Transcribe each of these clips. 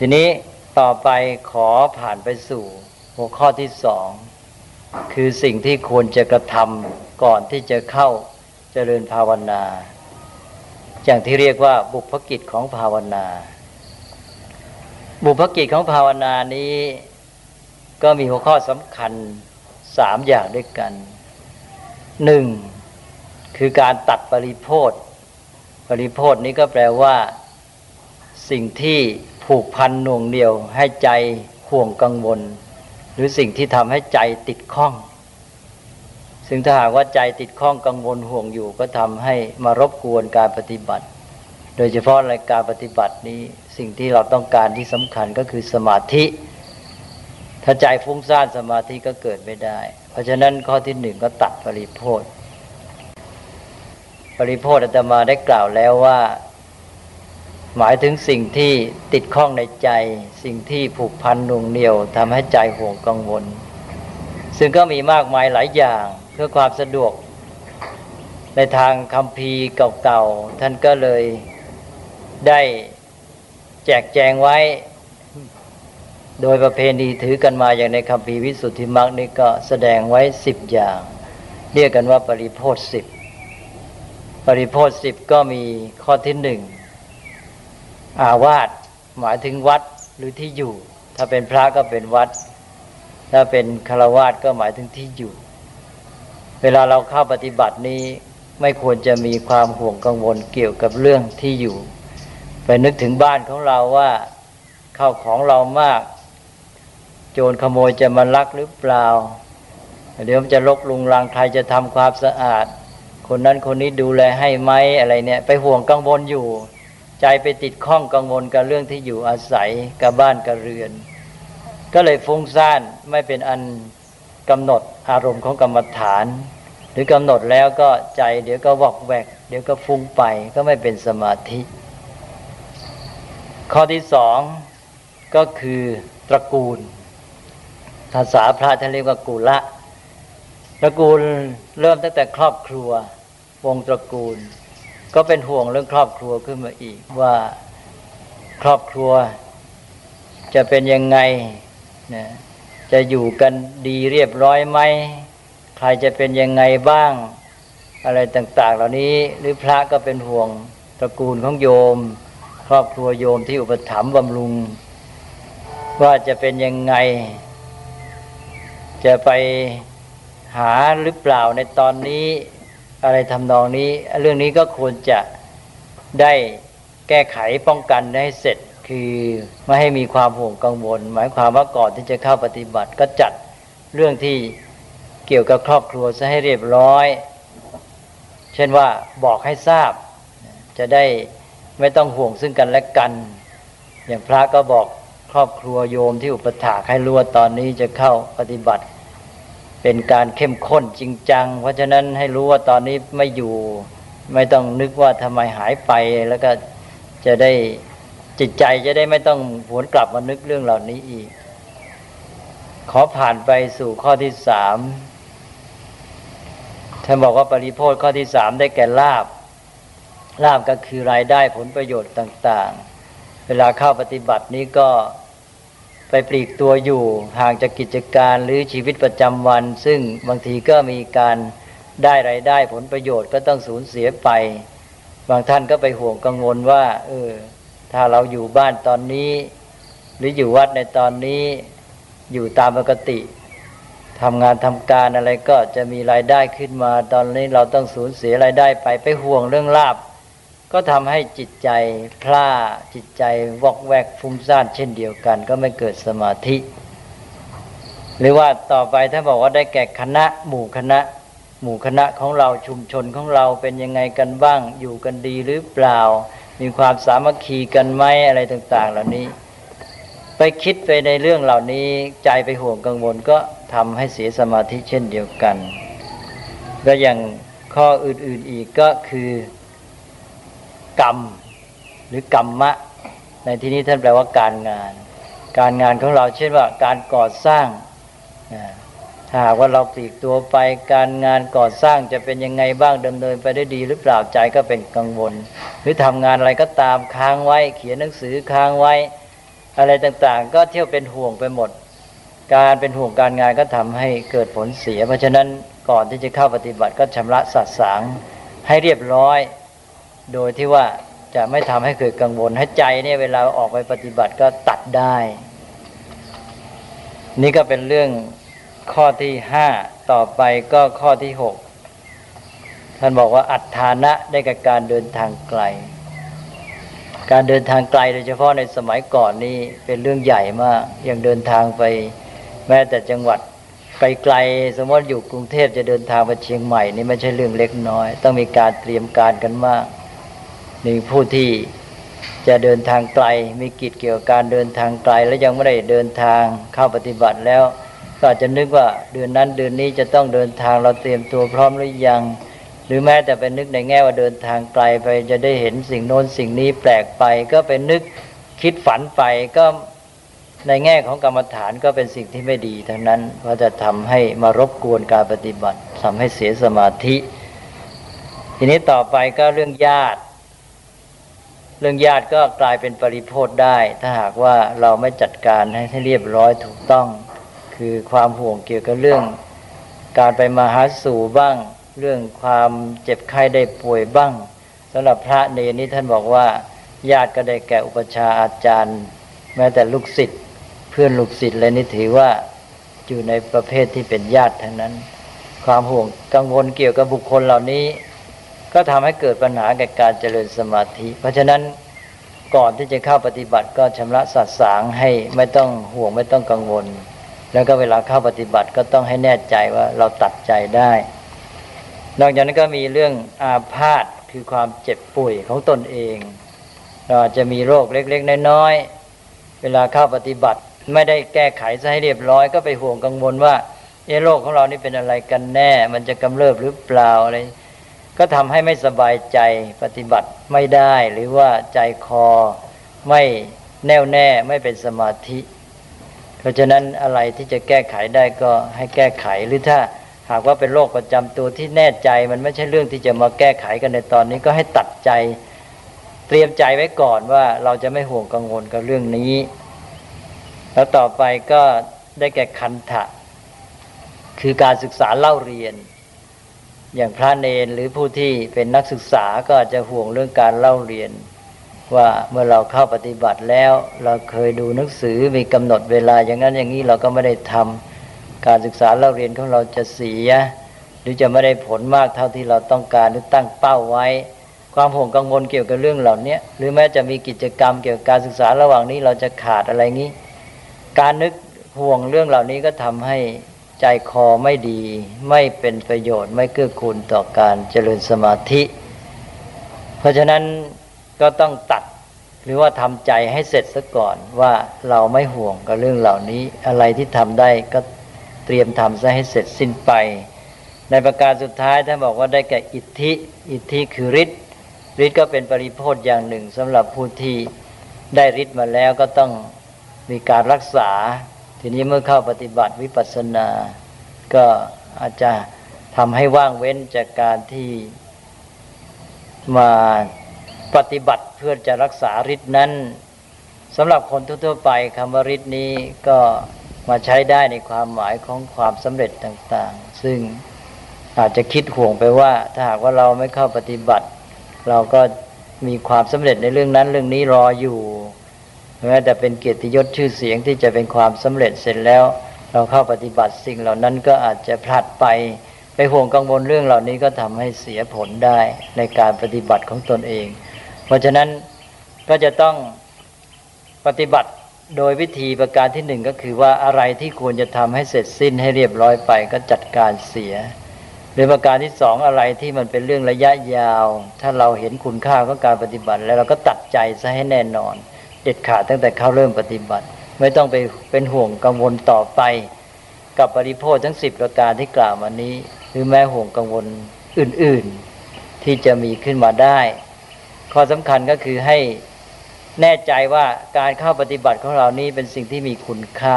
ทีนี้ต่อไปขอผ่านไปสู่หัวข้อที่สองคือสิ่งที่ควรจะกระทำก่อนที่จะเข้าเจริญภาวนา อย่างที่เรียกว่าบุพกิจของภาวนา บุพกิจของภาวนานี้ ก็มีหัวข้อสำคัญสามอย่างด้วยกันหนึ่งคือการตัดปริโพธปริโพธนี้ก็แปลว่า สิ่งที่ ผูกพันหน่วงเหนียว ให้ใจห่วงกังวล หรือสิ่งที่ทำให้ใจติดข้อง ซึ่งถ้าหากว่าใจติดข้องกังวลห่วงอยู่ ก็ทำให้มารบกวนการปฏิบัติ โดยเฉพาะในการปฏิบัตินี้สิ่งที่เราต้องการที่สำคัญก็คือสมาธิ ถ้าใจฟุ้งซ่านสมาธิก็เกิดไม่ได้ เพราะฉะนั้นข้อที่หนึ่งก็ตัดปริโพธปริโพธอาตมาได้กล่าวแล้วว่า หมายถึงสิ่งที่ติดข้องในใจ สิ่งที่ผูกพันน่งเหนียวทำให้ใจห่วงกังวล ซึ่งก็มีมากมายหลายอย่างเพื่อความสะดวก ในทางคำพีเก่าๆ ท่านก็เลยได้แจกแจงไว้ โดยประเพณีถือกันมาอย่างในคำพีวิสุทธิมรรคนี่ก็แสดงไว้สิบอย่าง เรียกกันว่าปริโพธสิบปริโพธสิบก็มีข้อที่หนึ่ง อาวาสหมายถึงวัดหรือที่อยู่ ถ้าเป็นพระก็เป็นวัด ถ้าเป็นฆราวาสก็หมายถึงที่อยู่ เวลาเราเข้าปฏิบัตินี้ไม่ควรจะมีความห่วงกังวลเกี่ยวกับเรื่องที่อยู่ ไปนึกถึงบ้านของเราว่าเข้าของเรามาก โจรขโมยจะมาลักหรือเปล่า เดี๋ยวมันจะลกลุงรังใครจะทำความสะอาด คนนั้นคนนี้ดูแลให้ไหมอะไรเนี่ย ไปห่วงกังวลอยู่ ใจไปติดข้องกังวลกับเรื่องที่อยู่อาศัยกับบ้านกับเรือน ก็เลยฟุ้งซ่านไม่เป็นอันกำหนดอารมณ์ของกรรมฐาน หรือกำหนดแล้วก็ใจเดี๋ยวก็วอกแวก เดี๋ยวก็ฟุ้งไปก็ไม่เป็นสมาธิ ข้อที่สองก็คือตระกูล ภาษาพระท่านเรียกว่ากุละตระกูลเริ่มตั้งแต่ครอบครัว วงตระกูล ก็เป็นห่วงเรื่องครอบครัวขึ้นมาอีกว่าครอบครัว จะเป็นยังไงนะจะอยู่กันดีเรียบร้อยไหมใครจะเป็นยังไงบ้าง อะไรต่าง ๆ เหล่านี้หรือพระก็เป็นห่วงตระกูลของโยม ครอบครัวโยมที่อุปถัมภ์บำรุง ว่าจะเป็นยังไง จะไปหาหรือเปล่าในตอนนี้ อะไรทำนองนี้ เรื่องนี้ก็ควรจะได้แก้ไขป้องกันให้เสร็จ คือไม่ให้มีความห่วงกังวล หมายความว่าก่อนที่จะเข้าปฏิบัติ ก็จัดเรื่องที่เกี่ยวกับครอบครัวซะให้เรียบร้อย เช่นว่าบอกให้ทราบ จะได้ไม่ต้องห่วงซึ่งกันและกัน อย่างพระก็บอกครอบครัวโยมที่อุปถากให้รู้ว่าตอนนี้จะเข้าปฏิบัติ เป็นการเข้มข้นจริงจัง เพราะฉะนั้นให้รู้ว่าตอนนี้ไม่อยู่ ไม่ต้องนึกว่าทำไมหายไปแล้วก็จะได้จิตใจจะได้ไม่ต้องหวนกลับมานึกเรื่องเหล่านี้อีก ขอผ่านไปสู่ข้อที่สามท่านบอกว่าปริโพธข้อที่สามได้แก่ลาบลาบก็คือรายได้ผลประโยชน์ต่าง ๆ เวลาเข้าปฏิบัตินี้ก็ ไปปลีกตัวอยู่ห่างจากกิจการหรือชีวิตประจำวัน ซึ่งบางทีก็มีการได้รายได้ผลประโยชน์ก็ต้องสูญเสียไป บางท่านก็ไปห่วงกังวลว่า เออ ถ้าเราอยู่บ้านตอนนี้ หรืออยู่วัดในตอนนี้อยู่ตามปกติทำงานทำการอะไรก็จะมีรายได้ขึ้นมา ตอนนี้เราต้องสูญเสียรายได้ไปไปห่วงเรื่องลาบ ก็ทำให้จิตใจพลาจิตใจวอกแวกฟุ้งซ่านเช่นเดียวกัน ก็ไม่เกิดสมาธิ หรือว่าต่อไปถ้าบอกว่าได้แก่คณะ หมู่คณะ หมู่คณะของเราชุมชนของเราเป็นยังไงกันบ้าง อยู่กันดีหรือเปล่า มีความสามัคคีกันไหมอะไรต่าง ๆ เหล่านี้ ไปคิดไปในเรื่องเหล่านี้ใจไปห่วงกังวลก็ทำให้เสียสมาธิเช่นเดียวกัน ก็อย่างข้ออื่นๆอีกก็คือ กรรม หรือกรรมะ ในที่นี้ท่านแปลว่าการงาน การงานของเราเช่นว่าการก่อสร้างถ้าหากว่าเราปลีกตัวไปการงานก่อสร้างจะเป็นยังไงบ้างดำเนินไปได้ดีหรือเปล่าใจก็เป็นกังวล หรือทำงานอะไรก็ตามค้างไว้ เขียนหนังสือค้างไว้ อะไรต่างๆ ก็เที่ยวเป็นห่วงไปหมด การเป็นห่วงการงานก็ทำให้เกิดผลเสีย เพราะฉะนั้นก่อนที่จะเข้าปฏิบัติก็ชำระสัตสางให้เรียบร้อย โดยที่ว่าจะไม่ทำให้เกิดกังวลให้ใจเนี่ยเวลาออกไปปฏิบัติก็ตัดได้ นี่ก็เป็นเรื่องข้อที่ห้าต่อไปก็ข้อที่หกท่านบอกว่าอัตฐานะได้กับการเดินทางไกล การเดินทางไกลโดยเฉพาะในสมัยก่อนนี่เป็นเรื่องใหญ่มากยังเดินทางไปแม้แต่จังหวัดไกลๆสมมติอยู่กรุงเทพจะเดินทางไปเชียงใหม่นี่ไม่ใช่เรื่องเล็กน้อย ต้องมีการเตรียมการกันมาก นี่ผู้ที่จะเดินทางไกล มีกิจเกี่ยวกับการเดินทางไกล และยังไม่ได้เดินทางเข้าปฏิบัติแล้ว ก็อาจจะนึกว่าเดือนนั้นเดือนนี้จะต้องเดินทางเราเตรียมตัวพร้อมหรือยัง หรือแม้แต่เป็นนึกในแง่ว่าเดินทางไกลไปจะได้เห็นสิ่งโน้นสิ่งนี้แปลกไป ก็เป็นนึกคิดฝันไปก็ในแง่ของกรรมฐานก็เป็นสิ่งที่ไม่ดีทั้งนั้นเพราะจะทำให้มารบกวนการปฏิบัติทำให้เสียสมาธิ ทีนี้ต่อไปก็เรื่องญาติ เรื่องญาติก็กลายเป็นปริโพธได้ ถ้าหากว่าเราไม่จัดการให้เรียบร้อยถูกต้อง คือความห่วงเกี่ยวกับเรื่อง การไปมาหาสู่บ้าง เรื่องความเจ็บไข้ได้ป่วยบ้างสำหรับพระเนนี้ท่านบอกว่า ญาติก็ได้แก่อุปชาอาจารย์ แม้แต่ลูกศิษย์เพื่อนลูกศิษย์เลยนี่ถือว่าอยู่ในประเภทที่เป็นญาติทั้งนั้น ความห่วงกังวลเกี่ยวกับบุคคลเหล่านี้ ก็ทำให้เกิดปัญหาแก่การเจริญสมาธิ เพราะฉะนั้นก่อนที่จะเข้าปฏิบัติก็ชำระสัตว์สางให้ไม่ต้องห่วงไม่ต้องกังวล แล้วก็เวลาเข้าปฏิบัติก็ต้องให้แน่ใจว่าเราตัดใจได้ นอกจากนั้นก็มีเรื่องอาพาธคือความเจ็บป่วยของตนเองเราอาจจะมีโรคเล็กๆน้อยๆเวลาเข้าปฏิบัติไม่ได้แก้ไขซะให้เรียบร้อยก็ไปห่วงกังวลว่าเอโรคของเรานี่เป็นอะไรกันแน่ มันจะกำเริบหรือเปล่าอะไร ก็ทำให้ไม่สบายใจปฏิบัติไม่ได้หรือว่าใจคอไม่แน่วแน่ไม่เป็นสมาธิ เพราะฉะนั้นอะไรที่จะแก้ไขได้ก็ให้แก้ไขหรือถ้าหากว่าเป็นโรคประจำตัวที่แน่ใจมันไม่ใช่เรื่องที่จะมาแก้ไขกันในตอนนี้ก็ให้ตัดใจ เตรียมใจไว้ก่อนว่าเราจะไม่ห่วงกังวลกับเรื่องนี้ แล้วต่อไปก็ได้แก่คันทะคือการศึกษาเล่าเรียน อย่างพระเนนหรือผู้ที่เป็นนักศึกษาก็อาจจะห่วงเรื่องการเล่าเรียน ว่าเมื่อเราเข้าปฏิบัติแล้ว เราเคยดูหนังสือมีกำหนดเวลาอย่างนั้นอย่างนี้เราก็ไม่ได้ทำการศึกษาเล่าเรียนของเราจะเสีย หรือจะไม่ได้ผลมากเท่าที่เราต้องการหรือตั้งเป้าไว้ ความห่วงกังวลเกี่ยวกับเรื่องเหล่านี้หรือแม้จะมีกิจกรรมเกี่ยวกับการศึกษาระหว่างนี้เราจะขาดอะไรงี้ การนึกห่วงเรื่องเหล่านี้ก็ทำให้ ใจคอไม่ดีไม่เป็นประโยชน์ไม่เกื้อกูลต่อการเจริญสมาธิ เพราะฉะนั้นก็ต้องตัดหรือว่าทำใจให้เสร็จซะก่อนว่าเราไม่ห่วงกับเรื่องเหล่านี้ อะไรที่ทำได้ก็เตรียมทำซะให้เสร็จสิ้นไป ในประการสุดท้ายท่านบอกว่าได้แก่อิทธิ อิทธิคือฤทธิ์ฤทธิ์ก็เป็นปริโพธอย่างหนึ่งสำหรับผู้ที่ได้ฤทธิ์มาแล้วก็ต้องมีการรักษา ทีนี้เมื่อเข้าปฏิบัติวิปัสสนา ก็อาจจะทำให้ว่างเว้นจากการที่มาปฏิบัติเพื่อจะรักษาฤทธิ์นั้นสำหรับคนทั่วๆไปคำว่าฤทธิ์นี้ก็มาใช้ได้ในความหมายของความสำเร็จต่าง ๆ ซึ่งอาจจะคิดห่วงไปว่า ถ้าหากว่าเราไม่เข้าปฏิบัติ เราก็มีความสำเร็จในเรื่องนั้นเรื่องนี้รออยู่ แม้แต่เป็นเกียรติยศชื่อเสียงที่จะเป็นความสำเร็จเสร็จแล้ว เราเข้าปฏิบัติสิ่งเหล่านั้นก็อาจจะพลาดไปไปห่วงกังวลเรื่องเหล่านี้ก็ทำให้เสียผลได้ในการปฏิบัติของตนเอง เพราะฉะนั้นก็จะต้องปฏิบัติโดยวิธีประการที่หนึ่งก็คือว่าอะไรที่ควรจะทำให้เสร็จสิ้นให้เรียบร้อยไปก็จัดการเสีย หรือประการที่สองอะไรที่มันเป็นเรื่องระยะยาว ถ้าเราเห็นคุณค่าของการปฏิบัติแล้วเราก็ตัดใจซะให้แน่นอน เด็ดขาดตั้งแต่เขาเริ่มปฏิบัติ ไม่ต้องไปเป็นห่วงกังวลต่อไป กับปริโภคทั้งสิบประการที่กล่าวมานี้ หรือแม้ห่วงกังวลอื่น ๆ ที่จะมีขึ้นมาได้ ข้อสำคัญก็คือให้แน่ใจว่าการเข้าปฏิบัติของเรานี้เป็นสิ่งที่มีคุณค่า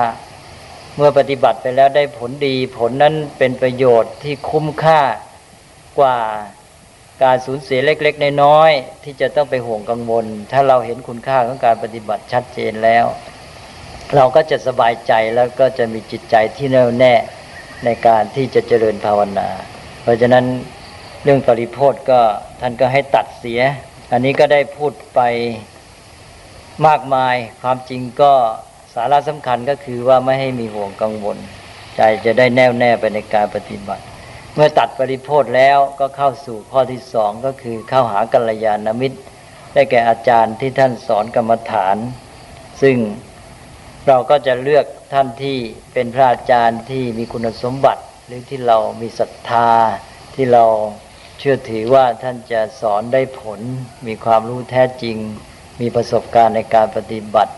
เมื่อปฏิบัติไปแล้วได้ผลดี ผลนั้นเป็นประโยชน์ที่คุ้มค่ากว่า การสูญเสียเล็ก ๆ น้อยๆที่จะต้องไปห่วงกังวล ถ้าเราเห็นคุณค่าของการปฏิบัติชัดเจนแล้ว เราก็จะสบายใจแล้วก็จะมีจิตใจที่แน่วแน่ในการที่จะเจริญภาวนา เพราะฉะนั้นเรื่องปริโพธก็ท่านก็ให้ตัดเสีย อันนี้ก็ได้พูดไปมากมาย ความจริงก็สาระสำคัญก็คือว่าไม่ให้มีห่วงกังวล ใจจะได้แน่วแน่ไปในการปฏิบัติ มื่อตัดปริโพธแล้วก็เข้าสู่ข้อที่สองก็คือเข้าหากัลยาณมิตร ได้แก่อาจารย์ที่ท่านสอนกรรมฐาน ซึ่งเราก็จะเลือกท่านที่เป็นพระอาจารย์ที่มีคุณสมบัติ หรือที่เรามีศรัทธา ที่เราเชื่อถือว่าท่านจะสอนได้ผล มีความรู้แท้จริง มีประสบการณ์ในการปฏิบัติ